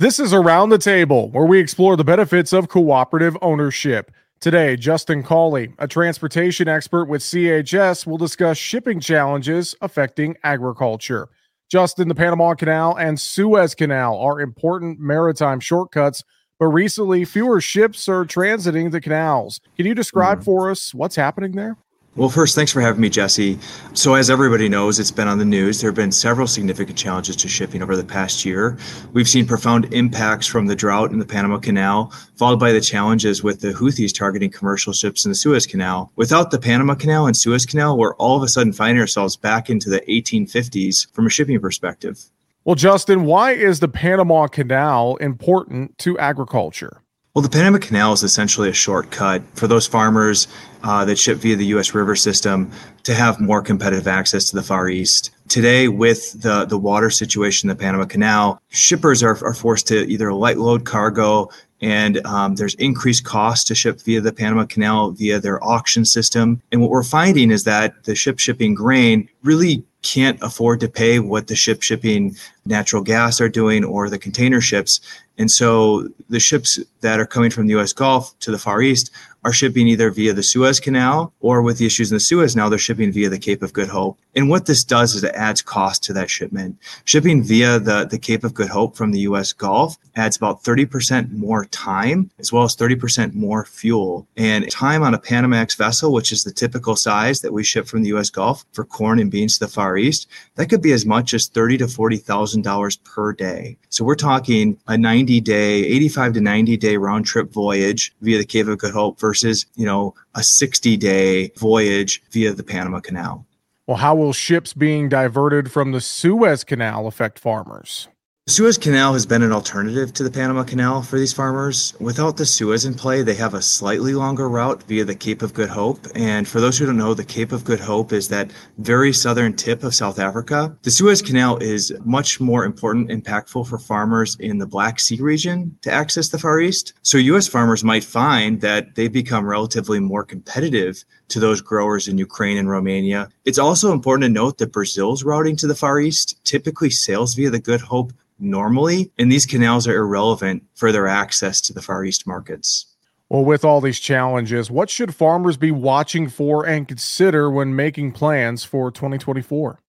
This is Around the Table, where we explore the benefits of cooperative ownership. Today, Justin Cauley, a transportation expert with CHS, will discuss shipping challenges affecting agriculture. Justin, the Panama Canal and Suez Canal are important maritime shortcuts, but recently fewer ships are transiting the canals. Can you describe mm-hmm. for us what's happening there? Well, first, thanks for having me, Jesse. So, as everybody knows, it's been on the news. There have been several significant challenges to shipping over the past year. We've seen profound impacts from the drought in the Panama Canal, followed by the challenges with the Houthis targeting commercial ships in the Suez Canal. Without the Panama Canal and Suez Canal, we're all of a sudden finding ourselves back into the 1850s from a shipping perspective. Well, Justin, why is the Panama Canal important to agriculture? Well, the Panama Canal is essentially a shortcut for those farmers uh, that ship via the U.S. river system to have more competitive access to the Far East. Today, with the, the water situation in the Panama Canal, shippers are, are forced to either light load cargo and um, there's increased cost to ship via the Panama Canal via their auction system. And what we're finding is that the ship shipping grain really can't afford to pay what the ship shipping natural gas are doing or the container ships. And so the ships that are coming from the US Gulf to the Far East are shipping either via the Suez Canal or with the issues in the Suez now, they're shipping via the Cape of Good Hope. And what this does is it adds cost to that shipment. Shipping via the, the Cape of Good Hope from the US Gulf adds about 30% more time as well as 30% more fuel. And time on a Panamax vessel, which is the typical size that we ship from the US Gulf for corn and beans to the Far East, that could be as much as thirty to forty thousand dollars per day. So we're talking a 90 day, 85 to 90 day round trip voyage via the Cape of Good Hope versus, you know, a 60 day voyage via the Panama Canal. Well, how will ships being diverted from the Suez Canal affect farmers? Suez Canal has been an alternative to the Panama Canal for these farmers. Without the Suez in play, they have a slightly longer route via the Cape of Good Hope. And for those who don't know, the Cape of Good Hope is that very southern tip of South Africa. The Suez Canal is much more important, and impactful for farmers in the Black Sea region to access the Far East. So U.S. farmers might find that they become relatively more competitive to those growers in Ukraine and Romania. It's also important to note that Brazil's routing to the Far East typically sails via the Good Hope normally, and these canals are irrelevant for their access to the Far East markets. Well, with all these challenges, what should farmers be watching for and consider when making plans for 2024?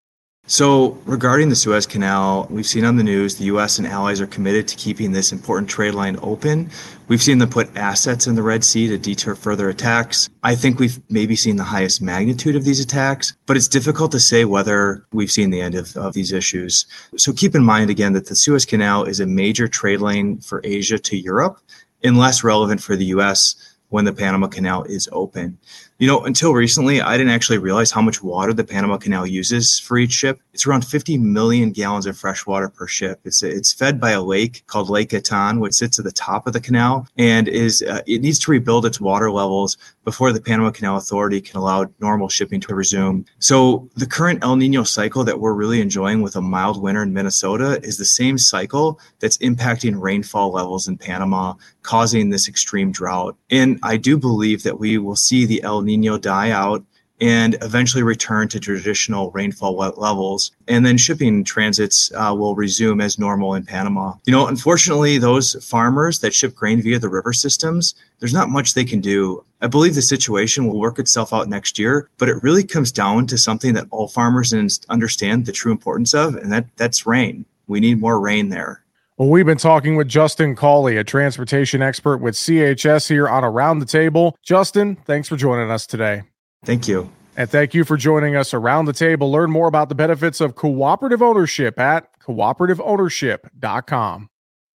So, regarding the Suez Canal, we've seen on the news the U.S. and allies are committed to keeping this important trade line open. We've seen them put assets in the Red Sea to deter further attacks. I think we've maybe seen the highest magnitude of these attacks, but it's difficult to say whether we've seen the end of, of these issues. So, keep in mind again that the Suez Canal is a major trade lane for Asia to Europe and less relevant for the U.S when the Panama Canal is open. You know, until recently, I didn't actually realize how much water the Panama Canal uses for each ship. It's around 50 million gallons of fresh water per ship. It's it's fed by a lake called Lake Gatun, which sits at the top of the canal, and is uh, it needs to rebuild its water levels before the Panama Canal Authority can allow normal shipping to resume. So the current El Nino cycle that we're really enjoying with a mild winter in Minnesota is the same cycle that's impacting rainfall levels in Panama, causing this extreme drought. And I do believe that we will see the El Nino die out and eventually return to traditional rainfall levels. And then shipping transits uh, will resume as normal in Panama. You know, unfortunately, those farmers that ship grain via the river systems, there's not much they can do. I believe the situation will work itself out next year, but it really comes down to something that all farmers understand the true importance of, and that that's rain. We need more rain there. Well, we've been talking with Justin Cauley, a transportation expert with CHS here on Around the Table. Justin, thanks for joining us today. Thank you. And thank you for joining us around the table. Learn more about the benefits of cooperative ownership at cooperativeownership.com.